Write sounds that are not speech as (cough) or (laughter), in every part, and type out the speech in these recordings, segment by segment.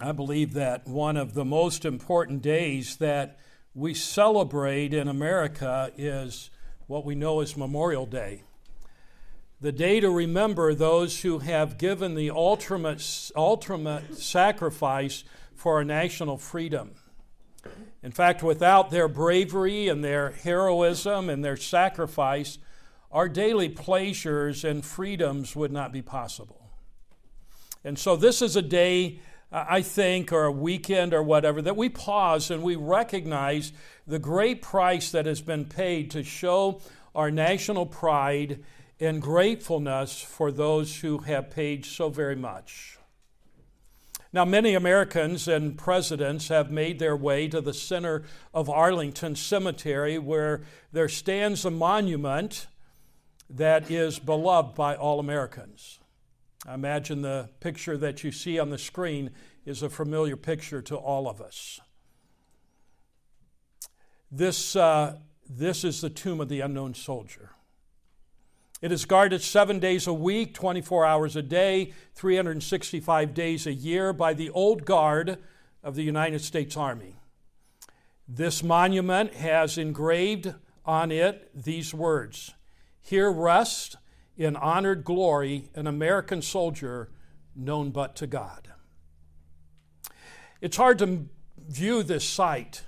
I believe that one of the most important days that we celebrate in America is what we know as Memorial Day. The day to remember those who have given the ultimate, ultimate sacrifice for our national freedom. In fact, without their bravery and their heroism and their sacrifice, our daily pleasures and freedoms would not be possible. And so, this is a day, I think, or a weekend or whatever, that we pause and we recognize the great price that has been paid to show our national pride and gratefulness for those who have paid so very much. Now, many Americans and presidents have made their way to the center of Arlington Cemetery where there stands a monument that is beloved by all Americans. I imagine the picture that you see on the screen is a familiar picture to all of us. This, uh, this is the tomb of the unknown soldier. It is guarded seven days a week, 24 hours a day, 365 days a year by the old guard of the United States Army. This monument has engraved on it these words Here rests in honored glory an American soldier known but to God. It's hard to view this sight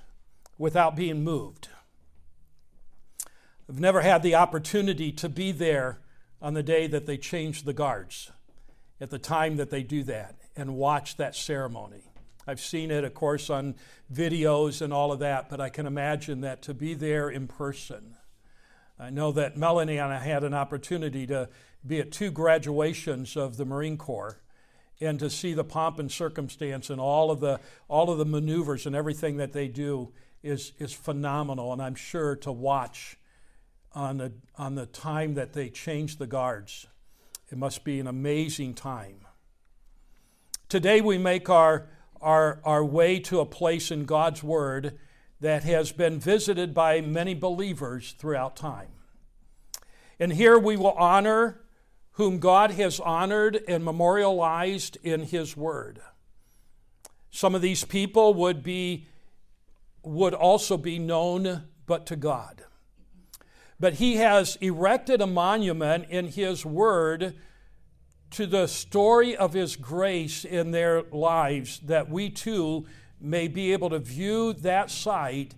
without being moved. I've never had the opportunity to be there on the day that they change the guards, at the time that they do that, and watch that ceremony. I've seen it, of course, on videos and all of that, but I can imagine that to be there in person. I know that Melanie and I had an opportunity to be at two graduations of the Marine Corps and to see the pomp and circumstance and all of the all of the maneuvers and everything that they do is is phenomenal and I'm sure to watch on the, on the time that they change the guards. It must be an amazing time. Today we make our, our, our way to a place in God's Word that has been visited by many believers throughout time. And here we will honor whom God has honored and memorialized in His Word. Some of these people would be would also be known but to God. But he has erected a monument in his word to the story of his grace in their lives that we too may be able to view that site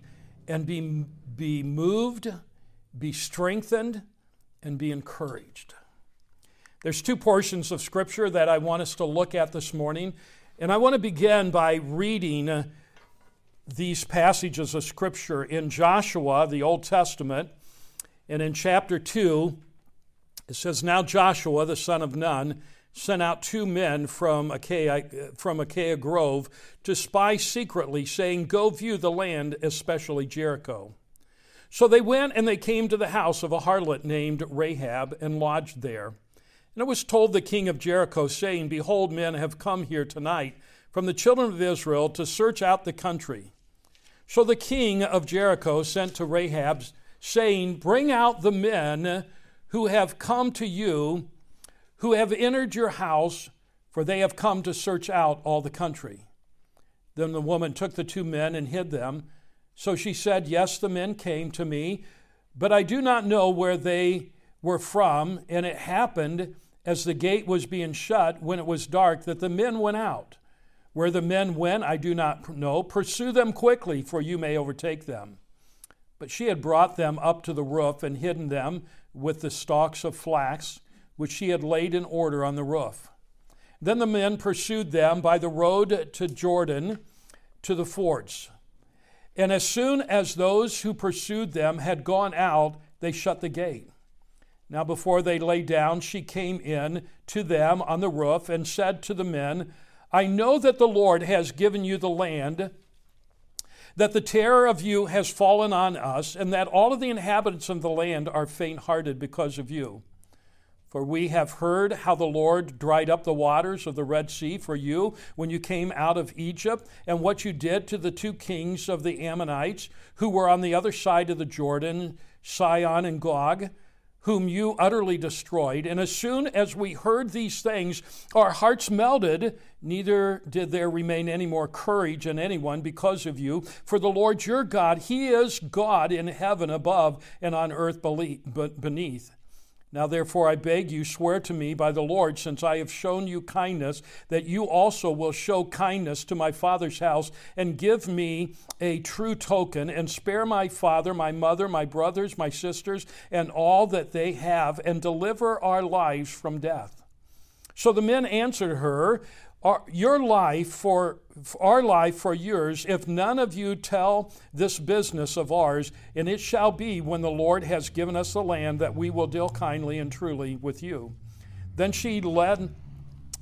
and be, be moved, be strengthened, and be encouraged. There's two portions of Scripture that I want us to look at this morning, and I want to begin by reading uh, these passages of Scripture in Joshua, the Old Testament, and in chapter 2, it says, Now Joshua, the son of Nun, sent out two men from Acacia, from Acacia Grove to spy secretly, saying, Go view the land, especially Jericho. So they went and they came to the house of a harlot named Rahab and lodged there. And it was told the king of Jericho, saying, Behold, men have come here tonight from the children of Israel to search out the country. So the king of Jericho sent to Rahab's saying, Bring out the men who have come to you, who have entered your house, for they have come to search out all the country. Then the woman took the two men and hid them. So she said, Yes, the men came to me, but I do not know where they were from. And it happened as the gate was being shut, when it was dark, that the men went out. Where the men went, I do not know. Pursue them quickly, for you may overtake them. But she had brought them up to the roof and hidden them with the stalks of flax, which she had laid in order on the roof. Then the men pursued them by the road to Jordan to the fords. And as soon as those who pursued them had gone out, they shut the gate. Now, before they lay down, she came in to them on the roof and said to the men, I know that the Lord has given you the land that the terror of you has fallen on us, and that all of the inhabitants of the land are faint hearted because of you. For we have heard how the Lord dried up the waters of the Red Sea for you when you came out of Egypt, and what you did to the two kings of the Ammonites who were on the other side of the Jordan, Sihon and Gog. whom you utterly destroyed. And as soon as we heard these things, our hearts melted, neither did there remain any more courage in anyone because of you. For the Lord your God, He is God in heaven above and on earth beneath. Now, therefore, I beg you, swear to me by the Lord, since I have shown you kindness, that you also will show kindness to my father's house, and give me a true token, and spare my father, my mother, my brothers, my sisters, and all that they have, and deliver our lives from death. So the men answered her, our, your life for, for our life for yours, if none of you tell this business of ours, and it shall be when the Lord has given us the land that we will deal kindly and truly with you. Then she led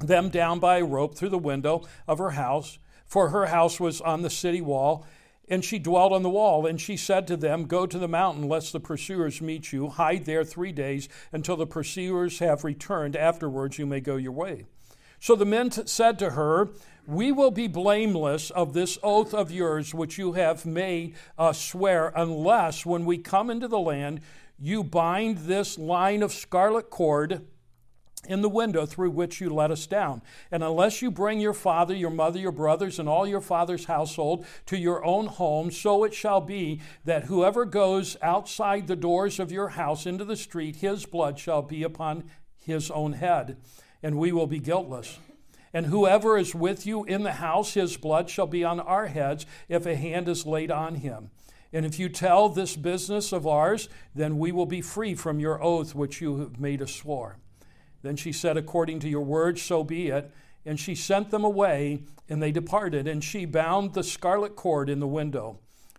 them down by a rope through the window of her house, for her house was on the city wall, and she dwelt on the wall. And she said to them, Go to the mountain, lest the pursuers meet you. Hide there three days until the pursuers have returned. Afterwards, you may go your way. So the men t- said to her, We will be blameless of this oath of yours which you have made us swear, unless when we come into the land, you bind this line of scarlet cord in the window through which you let us down. And unless you bring your father, your mother, your brothers, and all your father's household to your own home, so it shall be that whoever goes outside the doors of your house into the street, his blood shall be upon his own head and we will be guiltless. And whoever is with you in the house, his blood shall be on our heads if a hand is laid on him. And if you tell this business of ours, then we will be free from your oath which you have made us swore. Then she said, According to your word, so be it. And she sent them away, and they departed. And she bound the scarlet cord in the window.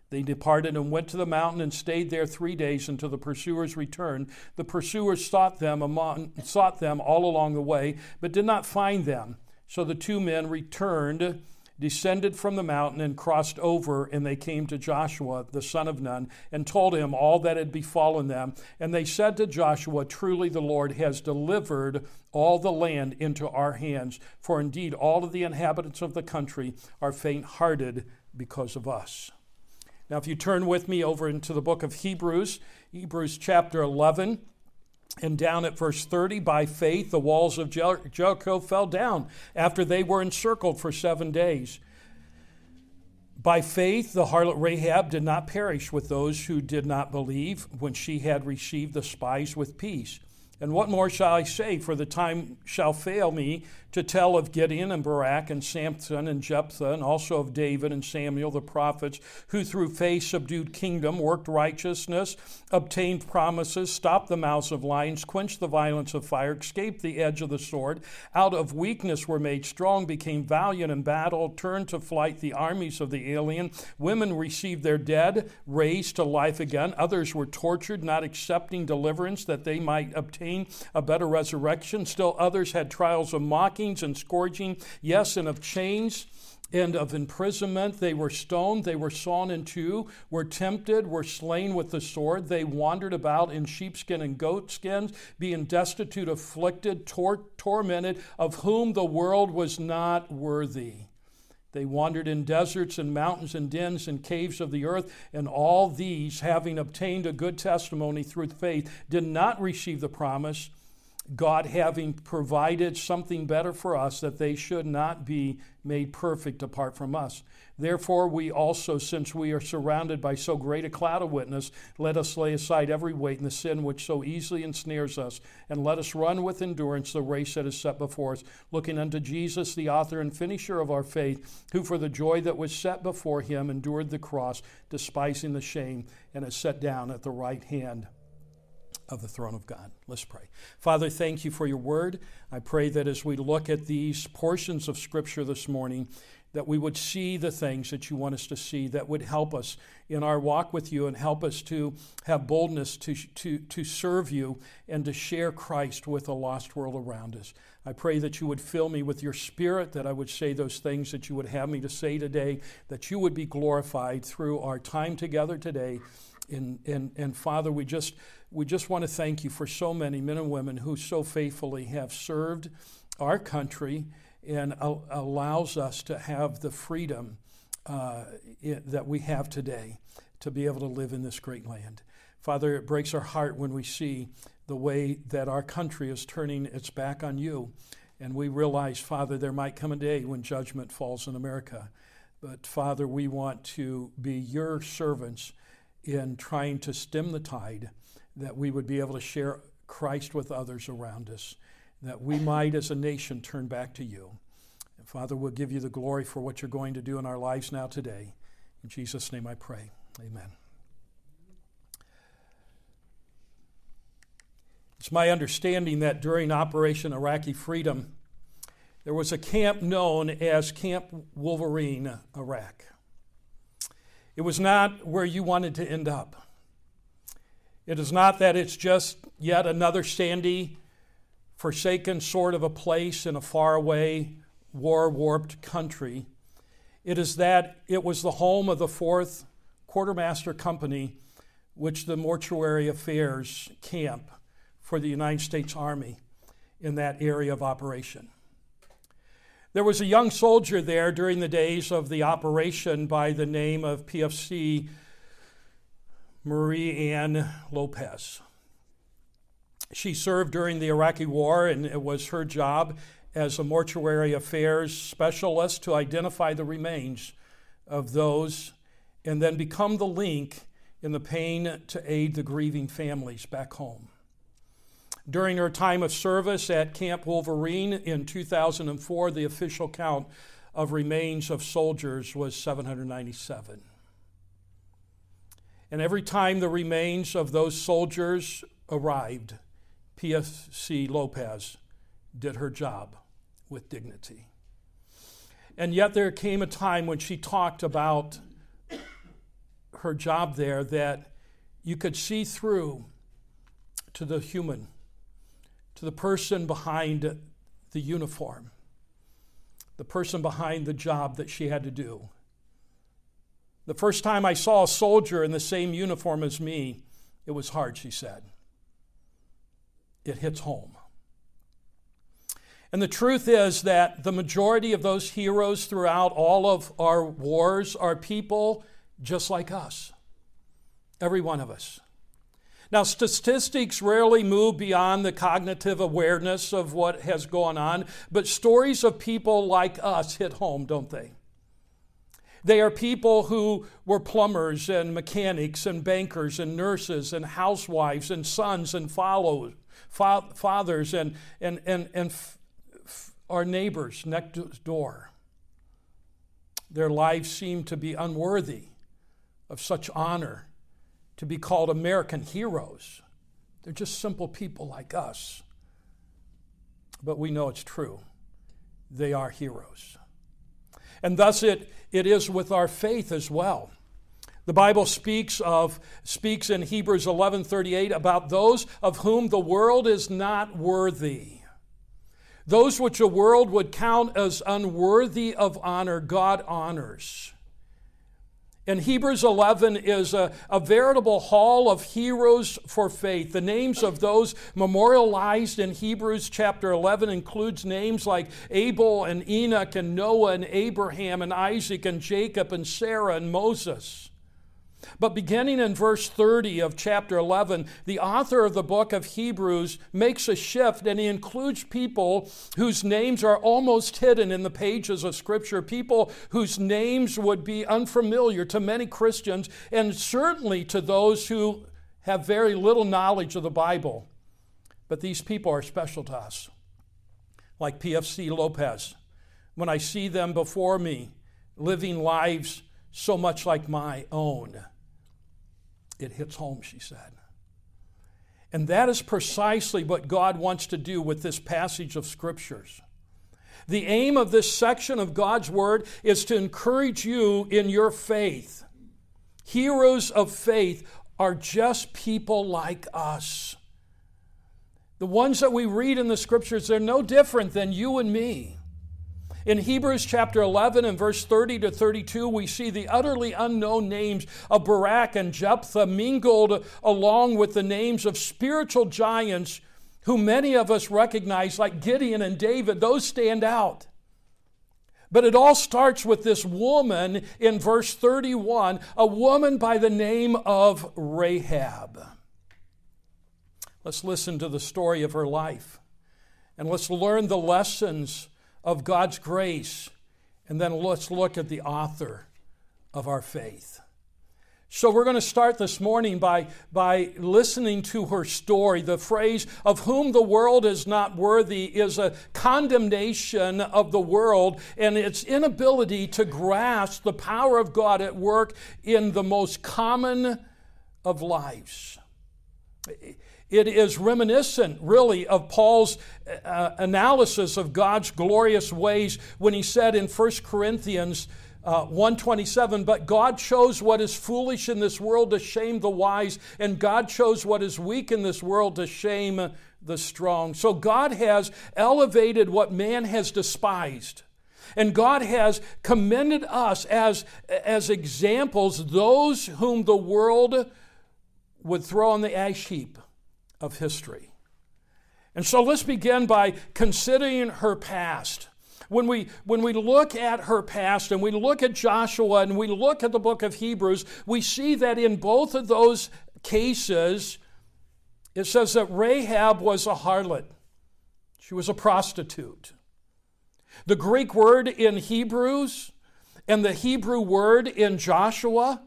They departed and went to the mountain and stayed there three days until the pursuers returned. The pursuers sought them, among, sought them all along the way, but did not find them. So the two men returned, descended from the mountain, and crossed over, and they came to Joshua, the son of Nun, and told him all that had befallen them. And they said to Joshua, Truly the Lord has delivered all the land into our hands, for indeed all of the inhabitants of the country are faint hearted because of us. Now, if you turn with me over into the book of Hebrews, Hebrews chapter 11, and down at verse 30, by faith the walls of Jericho fell down after they were encircled for seven days. By faith, the harlot Rahab did not perish with those who did not believe when she had received the spies with peace. And what more shall I say? For the time shall fail me to tell of Gideon and Barak and Samson and Jephthah, and also of David and Samuel the prophets, who through faith subdued kingdom, worked righteousness, obtained promises, stopped the mouths of lions, quenched the violence of fire, escaped the edge of the sword, out of weakness were made strong, became valiant in battle, turned to flight the armies of the alien. Women received their dead, raised to life again. Others were tortured, not accepting deliverance that they might obtain a better resurrection. Still others had trials of mocking mockings and scourging, yes, and of chains and of imprisonment. They were stoned, they were sawn in two, were tempted, were slain with the sword. They wandered about in sheepskin and goatskins, being destitute, afflicted, tor- tormented, of whom the world was not worthy. They wandered in deserts and mountains and dens and caves of the earth, and all these, having obtained a good testimony through faith, did not receive the promise God having provided something better for us, that they should not be made perfect apart from us. Therefore, we also, since we are surrounded by so great a cloud of witness, let us lay aside every weight and the sin which so easily ensnares us, and let us run with endurance the race that is set before us, looking unto Jesus, the author and finisher of our faith, who for the joy that was set before him endured the cross, despising the shame, and is set down at the right hand of the throne of God. Let's pray. Father, thank you for your word. I pray that as we look at these portions of Scripture this morning, that we would see the things that you want us to see that would help us in our walk with you and help us to have boldness to, to, to serve you and to share Christ with a lost world around us. I pray that you would fill me with your spirit, that I would say those things that you would have me to say today, that you would be glorified through our time together today. And, and, and Father, we just we just want to thank you for so many men and women who so faithfully have served our country and al- allows us to have the freedom uh, it, that we have today to be able to live in this great land. Father, it breaks our heart when we see the way that our country is turning its back on you. And we realize, Father, there might come a day when judgment falls in America. But Father, we want to be your servants in trying to stem the tide, that we would be able to share Christ with others around us, that we might as a nation turn back to you. And Father, we'll give you the glory for what you're going to do in our lives now today. In Jesus' name I pray. Amen. It's my understanding that during Operation Iraqi Freedom, there was a camp known as Camp Wolverine, Iraq. It was not where you wanted to end up. It is not that it's just yet another sandy, forsaken sort of a place in a faraway, war warped country. It is that it was the home of the 4th Quartermaster Company, which the Mortuary Affairs Camp for the United States Army in that area of operation. There was a young soldier there during the days of the operation by the name of PFC Marie Ann Lopez. She served during the Iraqi War, and it was her job as a mortuary affairs specialist to identify the remains of those and then become the link in the pain to aid the grieving families back home. During her time of service at Camp Wolverine in 2004, the official count of remains of soldiers was 797. And every time the remains of those soldiers arrived, PFC Lopez did her job with dignity. And yet there came a time when she talked about her job there that you could see through to the human to the person behind the uniform, the person behind the job that she had to do. The first time I saw a soldier in the same uniform as me, it was hard, she said. It hits home. And the truth is that the majority of those heroes throughout all of our wars are people just like us. Every one of us. Now, statistics rarely move beyond the cognitive awareness of what has gone on, but stories of people like us hit home, don't they? They are people who were plumbers and mechanics and bankers and nurses and housewives and sons and fa- fathers and, and, and, and f- f- our neighbors next door. Their lives seem to be unworthy of such honor to be called American heroes. They're just simple people like us. But we know it's true. They are heroes. And thus it, it is with our faith as well. The Bible speaks of speaks in Hebrews 11:38 about those of whom the world is not worthy. Those which the world would count as unworthy of honor, God honors. And Hebrews 11 is a, a, veritable hall of heroes for faith. The names of those memorialized in Hebrews chapter 11 includes names like Abel and Enoch and Noah and Abraham and Isaac and Jacob and Sarah and Moses. But beginning in verse 30 of chapter 11, the author of the book of Hebrews makes a shift and he includes people whose names are almost hidden in the pages of Scripture, people whose names would be unfamiliar to many Christians and certainly to those who have very little knowledge of the Bible. But these people are special to us, like PFC Lopez. When I see them before me, living lives so much like my own. It hits home, she said. And that is precisely what God wants to do with this passage of scriptures. The aim of this section of God's Word is to encourage you in your faith. Heroes of faith are just people like us. The ones that we read in the scriptures, they're no different than you and me. In Hebrews chapter 11 and verse 30 to 32, we see the utterly unknown names of Barak and Jephthah mingled along with the names of spiritual giants who many of us recognize, like Gideon and David. Those stand out. But it all starts with this woman in verse 31, a woman by the name of Rahab. Let's listen to the story of her life. And let's learn the lessons of God's grace. And then let's look at the author of our faith. So we're going to start this morning by, by listening to her story. The phrase, of whom the world is not worthy, is a condemnation of the world and its inability to grasp the power of God at work in the most common of lives. It is reminiscent, really, of Paul's uh, analysis of God's glorious ways when he said in 1 Corinthians uh, 127 but god chose what is foolish in this world to shame the wise and god chose what is weak in this world to shame the strong. So god has elevated what man has despised and god has commended us as, as examples those whom the world would throw on the ash heap of history. And so let's begin by considering her past. When we, when we look at her past and we look at Joshua and we look at the book of Hebrews, we see that in both of those cases, it says that Rahab was a harlot, she was a prostitute. The Greek word in Hebrews and the Hebrew word in Joshua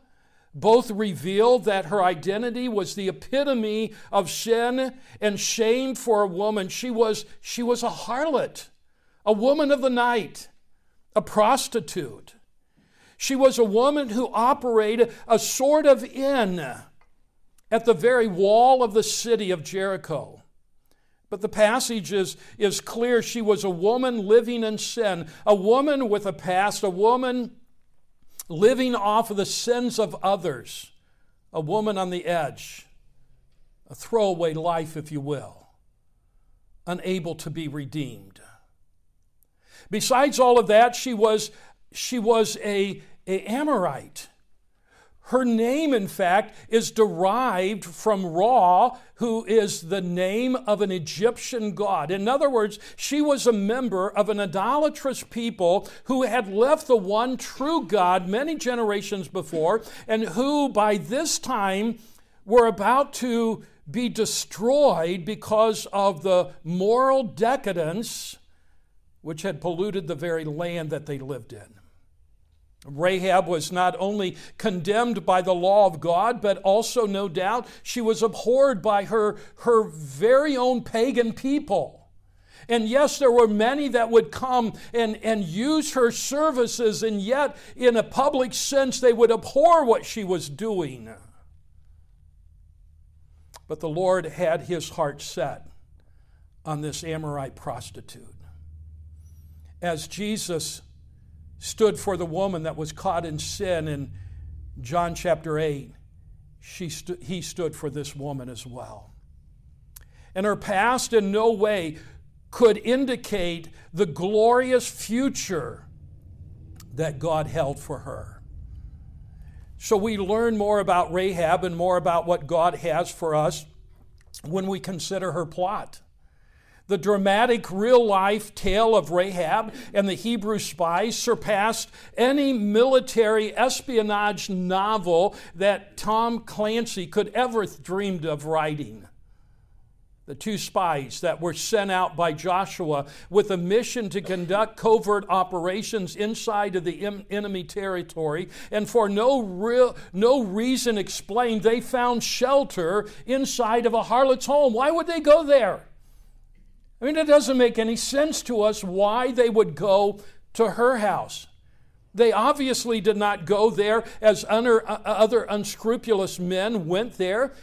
both reveal that her identity was the epitome of sin and shame for a woman. She was, she was a harlot a woman of the night, a prostitute. She was a woman who operated a sort of inn at the very wall of the city of Jericho. But the passage is, is clear. She was a woman living in sin, a woman with a past, a woman living off of the sins of others, a woman on the edge, a throwaway life, if you will, unable to be redeemed. Besides all of that, she was, she was a, a Amorite. Her name, in fact, is derived from Ra, who is the name of an Egyptian god. In other words, she was a member of an idolatrous people who had left the one true God many generations before, and who by this time were about to be destroyed because of the moral decadence which had polluted the very land that they lived in. Rahab was not only condemned by the law of God, but also, no doubt, she was abhorred by her, her very own pagan people. And yes, there were many that would come and, and use her services, and yet, in a public sense, they would abhor what she was doing. But the Lord had his heart set on this Amorite prostitute as Jesus stood for the woman that was caught in sin in John chapter 8, she he stood for this woman as well. And her past in no way could indicate the glorious future that God held for her. So we learn more about Rahab and more about what God has for us when we consider her plot. The dramatic real life tale of Rahab and the Hebrew spies surpassed any military espionage novel that Tom Clancy could ever have dreamed of writing. The two spies that were sent out by Joshua with a mission to conduct covert operations inside of the enemy territory, and for no, real, no reason explained, they found shelter inside of a harlot's home. Why would they go there? I mean, it doesn't make any sense to us why they would go to her house. They obviously did not go there as other, uh, uh, other unscrupulous men went there,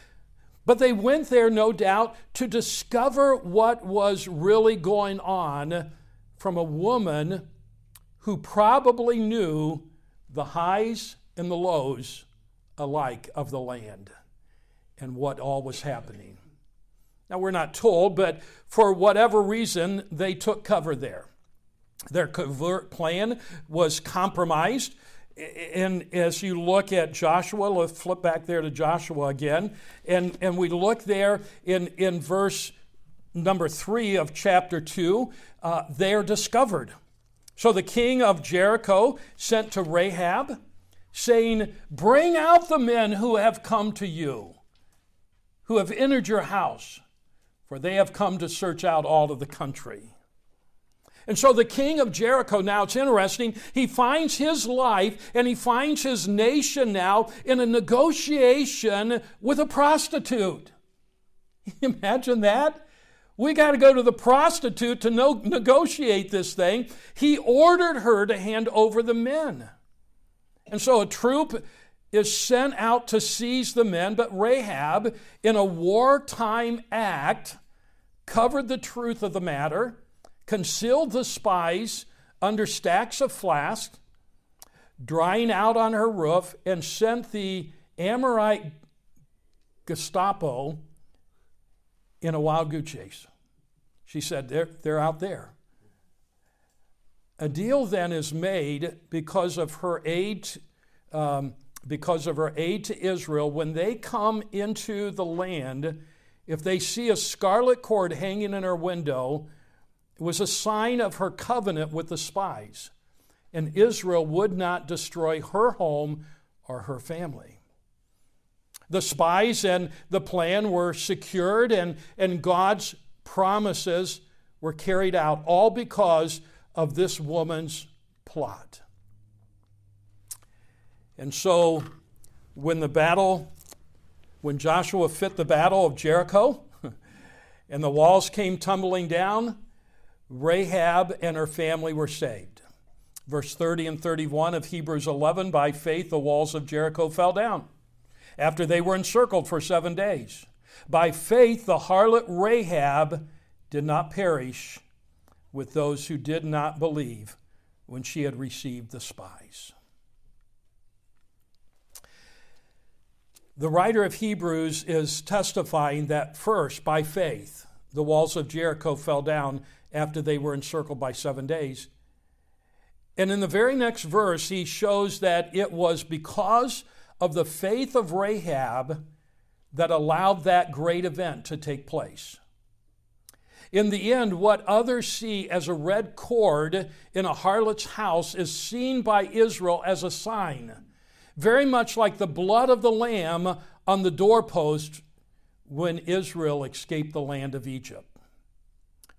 but they went there, no doubt, to discover what was really going on from a woman who probably knew the highs and the lows alike of the land and what all was happening. Now, we're not told, but for whatever reason, they took cover there. Their covert plan was compromised. And as you look at Joshua, let's flip back there to Joshua again, and, and we look there in, in verse number three of chapter two, uh, they're discovered. So the king of Jericho sent to Rahab, saying, Bring out the men who have come to you, who have entered your house for they have come to search out all of the country. And so the king of Jericho, now it's interesting, he finds his life and he finds his nation now in a negotiation with a prostitute. (laughs) Imagine that? We got to go to the prostitute to no- negotiate this thing. He ordered her to hand over the men. And so a troop is sent out to seize the men, but Rahab, in a wartime act, covered the truth of the matter, concealed the spies under stacks of flax, drying out on her roof, and sent the Amorite Gestapo in a wild goose chase. She said, They're, they're out there. A deal then is made because of her aid, um, because of her aid to Israel. When they come into the land, if they see a scarlet cord hanging in her window, it was a sign of her covenant with the spies. And Israel would not destroy her home or her family. The spies and the plan were secured, and, and God's promises were carried out, all because of this woman's plot. And so, when the battle, when Joshua fit the battle of Jericho, (laughs) and the walls came tumbling down, Rahab and her family were saved. Verse 30 and 31 of Hebrews 11 By faith, the walls of Jericho fell down after they were encircled for seven days. By faith, the harlot Rahab did not perish with those who did not believe when she had received the spies. The writer of Hebrews is testifying that first, by faith, the walls of Jericho fell down after they were encircled by seven days. And in the very next verse, he shows that it was because of the faith of Rahab that allowed that great event to take place. In the end, what others see as a red cord in a harlot's house is seen by Israel as a sign, very much like the blood of the lamb on the doorpost when Israel escaped the land of Egypt.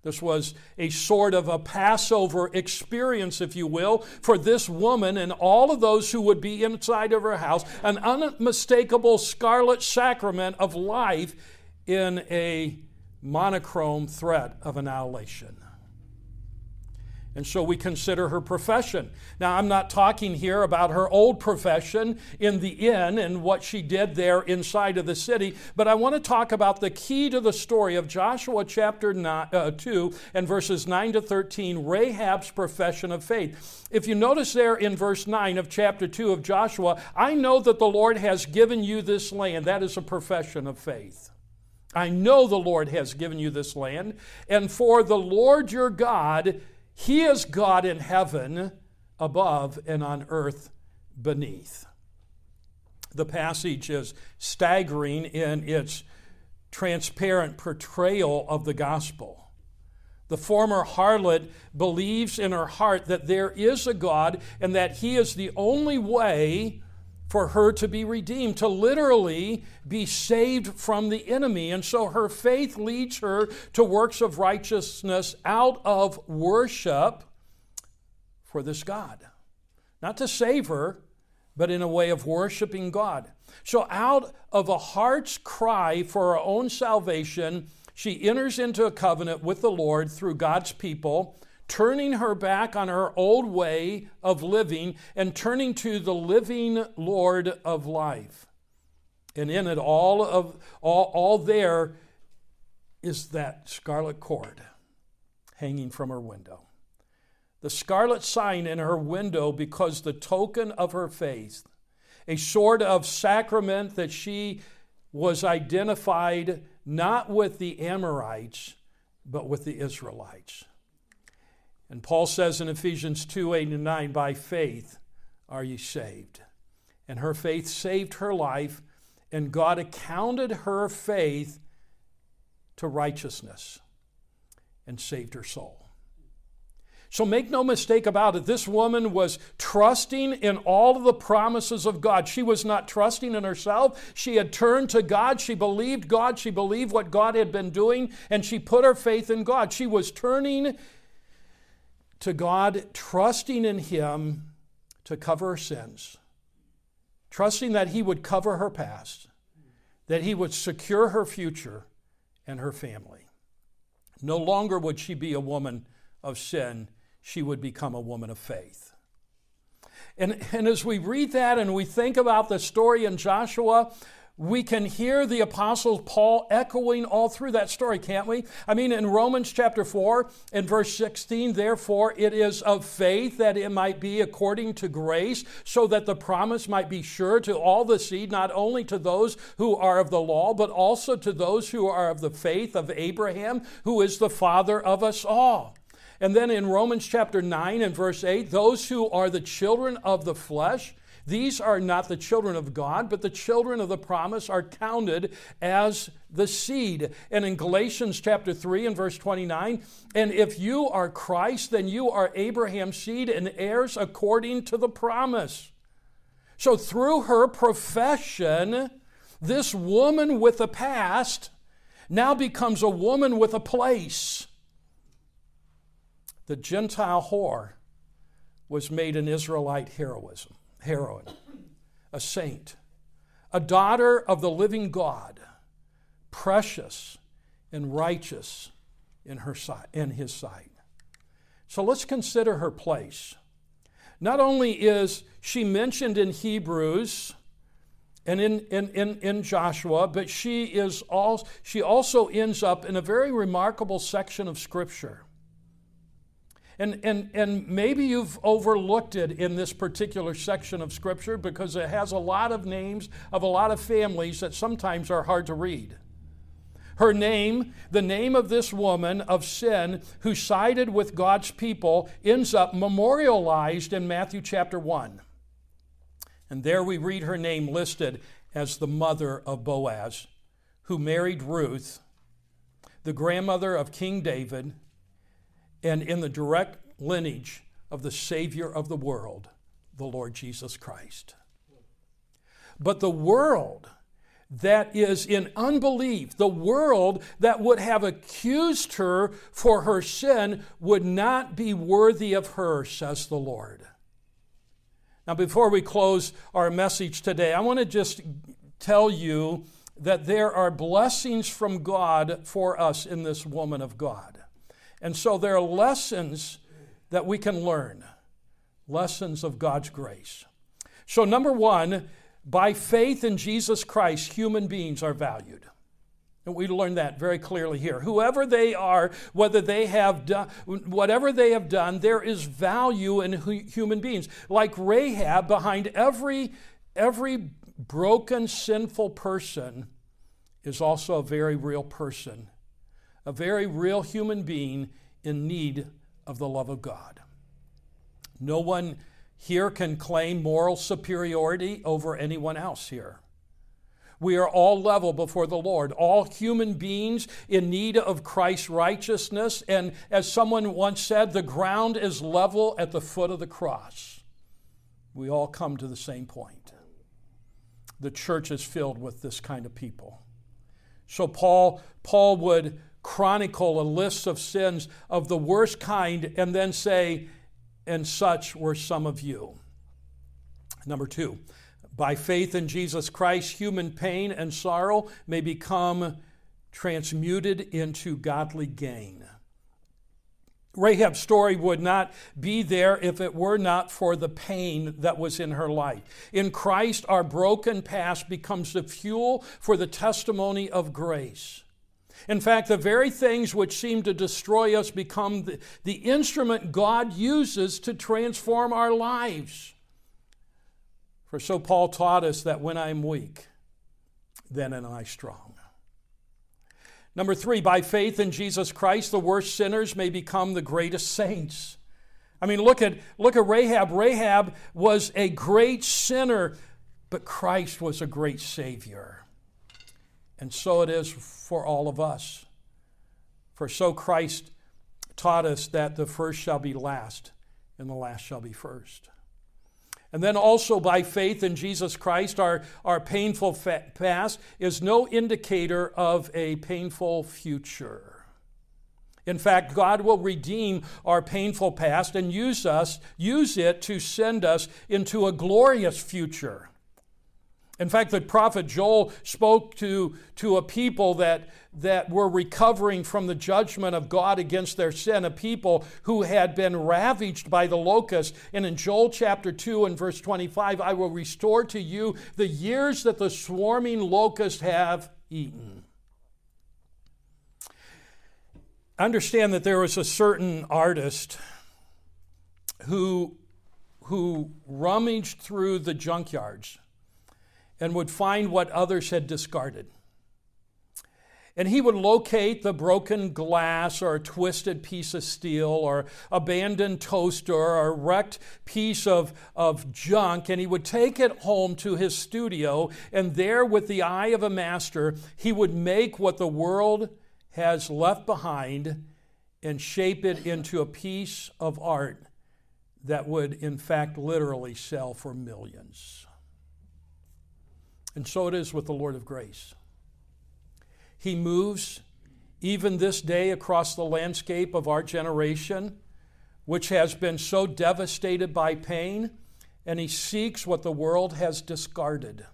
This was a sort of a Passover experience, if you will, for this woman and all of those who would be inside of her house, an unmistakable scarlet sacrament of life in a monochrome threat of annihilation. And so we consider her profession. Now, I'm not talking here about her old profession in the inn and what she did there inside of the city, but I want to talk about the key to the story of Joshua chapter nine, uh, 2 and verses 9 to 13, Rahab's profession of faith. If you notice there in verse 9 of chapter 2 of Joshua, I know that the Lord has given you this land. That is a profession of faith. I know the Lord has given you this land, and for the Lord your God, he is God in heaven above and on earth beneath. The passage is staggering in its transparent portrayal of the gospel. The former harlot believes in her heart that there is a God and that He is the only way for her to be redeemed, to literally be saved from the enemy. And so her faith leads her to works of righteousness out of worship for this God. Not to save her, but in a way of worshiping God. So, out of a heart's cry for her own salvation, she enters into a covenant with the Lord through God's people turning her back on her old way of living and turning to the living Lord of life. And in it, all of all, all there is that scarlet cord hanging from her window. The scarlet sign in her window because the token of her faith, a sort of sacrament that she was identified not with the Amorites, but with the Israelites. And Paul says in Ephesians 2 8 and 9, by faith are ye saved. And her faith saved her life, and God accounted her faith to righteousness and saved her soul. So make no mistake about it. This woman was trusting in all of the promises of God. She was not trusting in herself. She had turned to God. She believed God. She believed what God had been doing, and she put her faith in God. She was turning to God, trusting in Him to cover her sins, trusting that He would cover her past, that He would secure her future and her family. No longer would she be a woman of sin she would become a woman of faith. And, and as we read that and we think about the story in Joshua, we can hear the apostle Paul echoing all through that story, can't we? I mean, in Romans chapter 4 and verse 16, therefore it is of faith that it might be according to grace, so that the promise might be sure to all the seed, not only to those who are of the law, but also to those who are of the faith of Abraham, who is the father of us all. And then in Romans chapter 9 and verse 8, those who are the children of the flesh, these are not the children of God, but the children of the promise are counted as the seed. And in Galatians chapter 3 and verse 29, and if you are Christ, then you are Abraham's seed and heirs according to the promise. So through her profession, this woman with a past now becomes a woman with a place the Gentile whore was made an Israelite heroism, heroine, a saint, a daughter of the living God, precious and righteous in, her sight, in his sight. So let's consider her place. Not only is she mentioned in Hebrews and in, in, in, in Joshua, but she, is all, she also ends up in a very remarkable section of Scripture. And, and, and maybe you've overlooked it in this particular section of Scripture because it has a lot of names of a lot of families that sometimes are hard to read. Her name, the name of this woman of sin who sided with God's people, ends up memorialized in Matthew chapter 1. And there we read her name listed as the mother of Boaz, who married Ruth, the grandmother of King David and in the direct lineage of the Savior of the world, the Lord Jesus Christ. But the world that is in unbelief, the world that would have accused her for her sin, would not be worthy of her, says the Lord. Now, before we close our message today, I want to just tell you that there are blessings from God for us in this woman of God. And so there are lessons that we can learn, lessons of God's grace. So, number one, by faith in Jesus Christ, human beings are valued. And we learn that very clearly here. Whoever they are, whether they have done, whatever they have done, there is value in human beings. Like Rahab, behind every, every broken, sinful person is also a very real person a very real human being in need of the love of God. No one here can claim moral superiority over anyone else here. We are all level before the Lord, all human beings in need of Christ's righteousness. And as someone once said, the ground is level at the foot of the cross. We all come to the same point. The church is filled with this kind of people. So Paul, Paul would chronicle a list of sins of the worst kind and then say, and such were some of you. Number two, by faith in Jesus Christ, human pain and sorrow may become transmuted into godly gain. Rahab's story would not be there if it were not for the pain that was in her life. In Christ, our broken past becomes the fuel for the testimony of grace. In fact, the very things which seem to destroy us become the, the instrument God uses to transform our lives. For so Paul taught us that when I'm weak, then am I strong. Number three, by faith in Jesus Christ, the worst sinners may become the greatest saints. I mean, look at, look at Rahab. Rahab was a great sinner, but Christ was a great Savior. And so it is for all of us. For so Christ taught us that the first shall be last and the last shall be first. And then also by faith in Jesus Christ, our, our painful past is no indicator of a painful future. In fact, God will redeem our painful past and use us, use it to send us into a glorious future. In fact, the prophet Joel spoke to, to a people that, that were recovering from the judgment of God against their sin, a people who had been ravaged by the locust. And in Joel chapter 2 and verse 25, I will restore to you the years that the swarming locusts have eaten. Understand that there was a certain artist who, who rummaged through the junkyards and would find what others had discarded. And he would locate the broken glass or a twisted piece of steel or abandoned toaster or a wrecked piece of, of junk, and he would take it home to his studio. And there, with the eye of a master, he would make what the world has left behind and shape it into a piece of art that would, in fact, literally sell for millions. And so it is with the Lord of grace. He moves even this day across the landscape of our generation, which has been so devastated by pain, and He seeks what the world has discarded.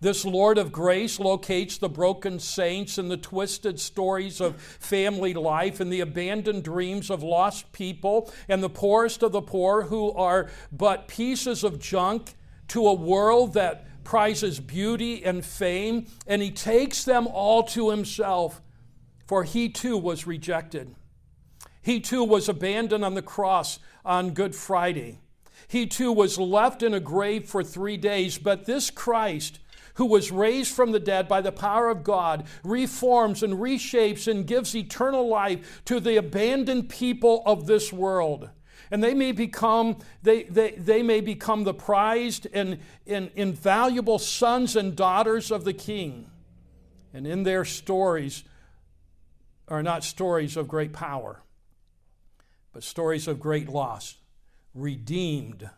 This Lord of grace locates the broken saints and the twisted stories of family life and the abandoned dreams of lost people and the poorest of the poor who are but pieces of junk to a world that prizes beauty and fame, and he takes them all to himself, for he too was rejected. He too was abandoned on the cross on Good Friday. He too was left in a grave for three days, but this Christ, who was raised from the dead by the power of God, reforms and reshapes and gives eternal life to the abandoned people of this world and they may become they, they, they may become the prized and, and invaluable sons and daughters of the king. And in their stories are not stories of great power but stories of great loss redeemed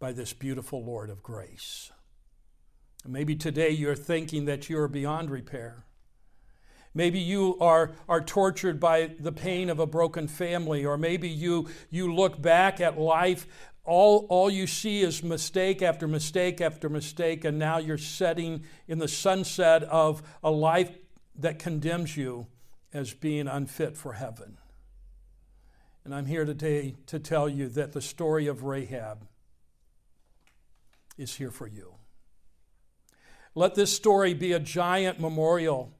by this beautiful lord of grace. And maybe today you're thinking that you're beyond repair Maybe you are, are tortured by the pain of a broken family, or maybe you, you look back at life, all, all you see is mistake after mistake after mistake, and now you're setting in the sunset of a life that condemns you as being unfit for heaven. And I'm here today to tell you that the story of Rahab is here for you. Let this story be a giant memorial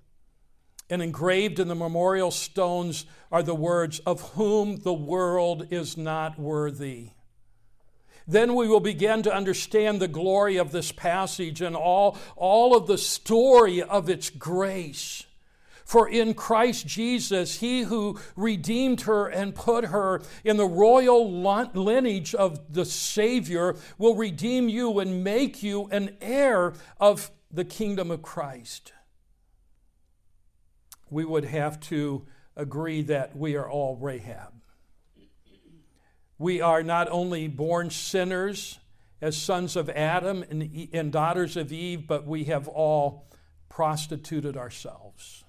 and engraved in the memorial stones are the words, Of whom the world is not worthy. Then we will begin to understand the glory of this passage and all, all of the story of its grace. For in Christ Jesus, he who redeemed her and put her in the royal lineage of the Savior will redeem you and make you an heir of the kingdom of Christ we would have to agree that we are all Rahab. We are not only born sinners as sons of Adam and, and daughters of Eve, but we have all prostituted ourselves.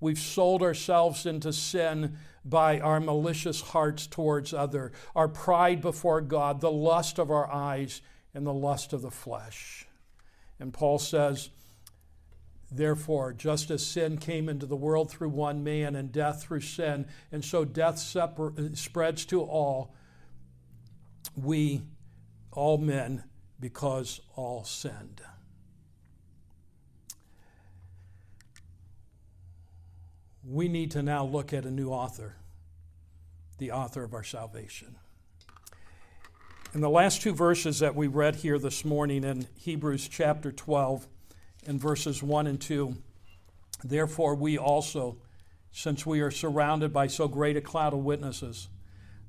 We've sold ourselves into sin by our malicious hearts towards other, our pride before God, the lust of our eyes, and the lust of the flesh. And Paul says, Therefore, just as sin came into the world through one man and death through sin, and so death separ- uh, spreads to all, we, all men, because all sinned. We need to now look at a new author, the author of our salvation. In the last two verses that we read here this morning in Hebrews chapter 12, in verses 1 and 2. Therefore, we also, since we are surrounded by so great a cloud of witnesses,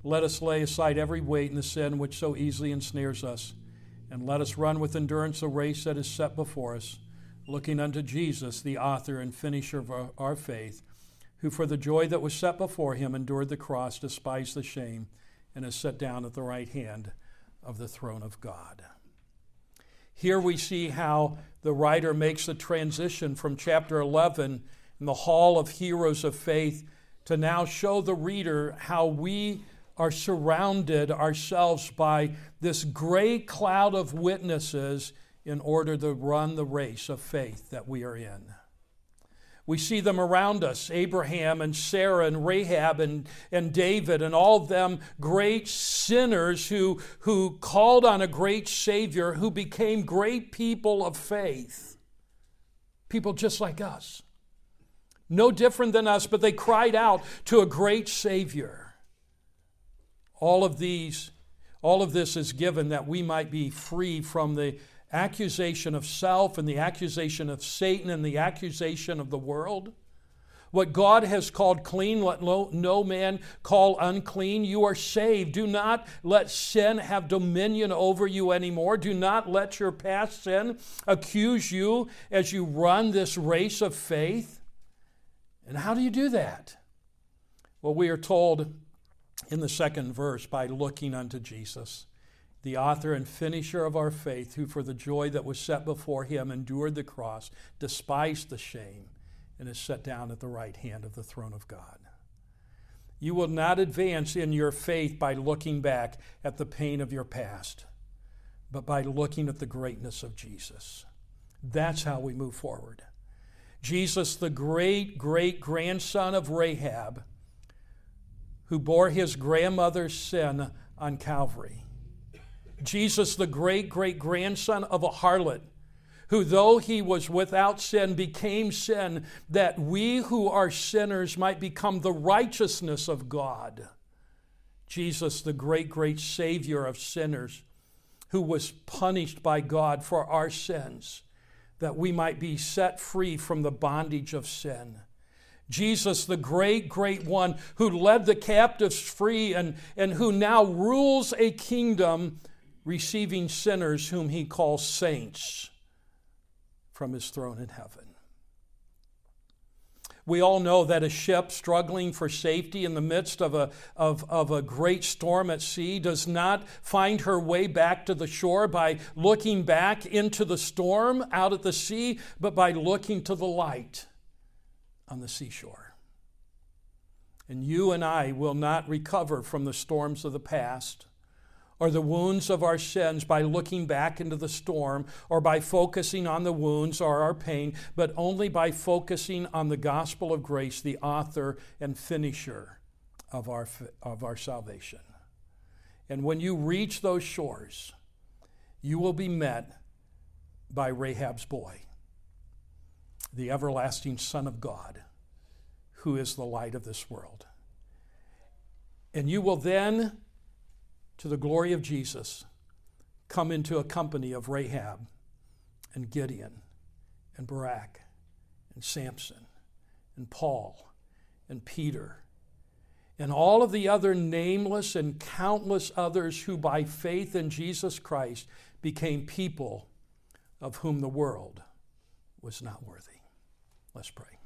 let us lay aside every weight and the sin which so easily ensnares us, and let us run with endurance the race that is set before us, looking unto Jesus, the author and finisher of our, our faith, who for the joy that was set before him endured the cross, despised the shame, and is set down at the right hand of the throne of God. Here we see how the writer makes the transition from chapter 11 in the Hall of Heroes of Faith to now show the reader how we are surrounded ourselves by this great cloud of witnesses in order to run the race of faith that we are in. We see them around us Abraham and Sarah and Rahab and, and David and all of them great sinners who, who called on a great Savior who became great people of faith. People just like us. No different than us, but they cried out to a great Savior. All of these, all of this is given that we might be free from the accusation of self and the accusation of Satan and the accusation of the world. What God has called clean, let no man call unclean. You are saved. Do not let sin have dominion over you anymore. Do not let your past sin accuse you as you run this race of faith. And how do you do that? Well, we are told in the second verse by looking unto Jesus the author and finisher of our faith, who for the joy that was set before him endured the cross, despised the shame, and is set down at the right hand of the throne of God. You will not advance in your faith by looking back at the pain of your past, but by looking at the greatness of Jesus. That's how we move forward. Jesus, the great great grandson of Rahab, who bore his grandmother's sin on Calvary Jesus, the great great grandson of a harlot, who, though he was without sin, became sin, that we who are sinners might become the righteousness of God. Jesus, the great great Savior of sinners, who was punished by God for our sins, that we might be set free from the bondage of sin. Jesus, the great, great one who led the captives free and, and who now rules a kingdom receiving sinners whom he calls saints from his throne in heaven. We all know that a ship struggling for safety in the midst of a, of, of a great storm at sea does not find her way back to the shore by looking back into the storm out at the sea, but by looking to the light on the seashore. And you and I will not recover from the storms of the past or the wounds of our sins by looking back into the storm or by focusing on the wounds or our pain, but only by focusing on the gospel of grace, the author and finisher of our, of our salvation. And when you reach those shores, you will be met by Rahab's boy, the everlasting Son of God, who is the light of this world. And you will then to the glory of Jesus, come into a company of Rahab and Gideon and Barak and Samson and Paul and Peter and all of the other nameless and countless others who, by faith in Jesus Christ, became people of whom the world was not worthy. Let's pray.